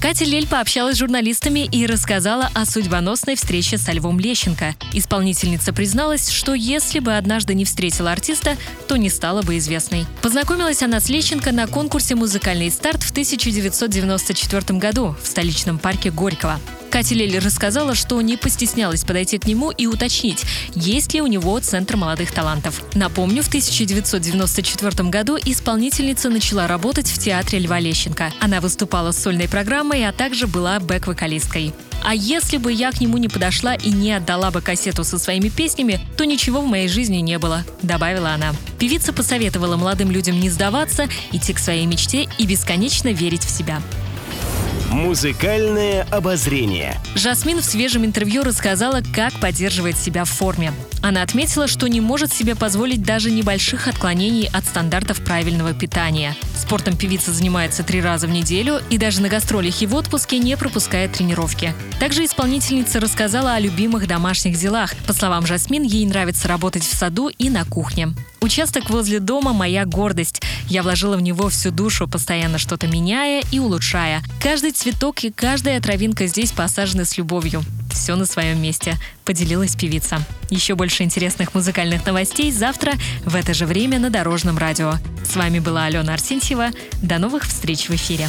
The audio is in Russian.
Катя Лель пообщалась с журналистами и рассказала о судьбоносной встрече со Львом Лещенко. Исполнительница призналась, что если бы однажды не встретила артиста, то не стала бы известной. Познакомилась она с Лещенко на конкурсе «Музыкальный старт» в 1994 году в столичном парке Горького. Катя Лель рассказала, что не постеснялась подойти к нему и уточнить, есть ли у него Центр молодых талантов. Напомню, в 1994 году исполнительница начала работать в театре Льва Лещенко. Она выступала с сольной программой, а также была бэк-вокалисткой. А если бы я к нему не подошла и не отдала бы кассету со своими песнями, то ничего в моей жизни не было, добавила она. Певица посоветовала молодым людям не сдаваться, идти к своей мечте и бесконечно верить в себя. Музыкальное обозрение. Жасмин в свежем интервью рассказала, как поддерживает себя в форме. Она отметила, что не может себе позволить даже небольших отклонений от стандартов правильного питания. Спортом певица занимается три раза в неделю и даже на гастролях и в отпуске не пропускает тренировки. Также исполнительница рассказала о любимых домашних делах. По словам Жасмин, ей нравится работать в саду и на кухне. Участок возле дома – моя гордость. Я вложила в него всю душу, постоянно что-то меняя и улучшая. Каждый цветок и каждая травинка здесь посажены с любовью. Все на своем месте, поделилась певица. Еще больше интересных музыкальных новостей завтра в это же время на Дорожном радио. С вами была Алена Арсентьева. До новых встреч в эфире.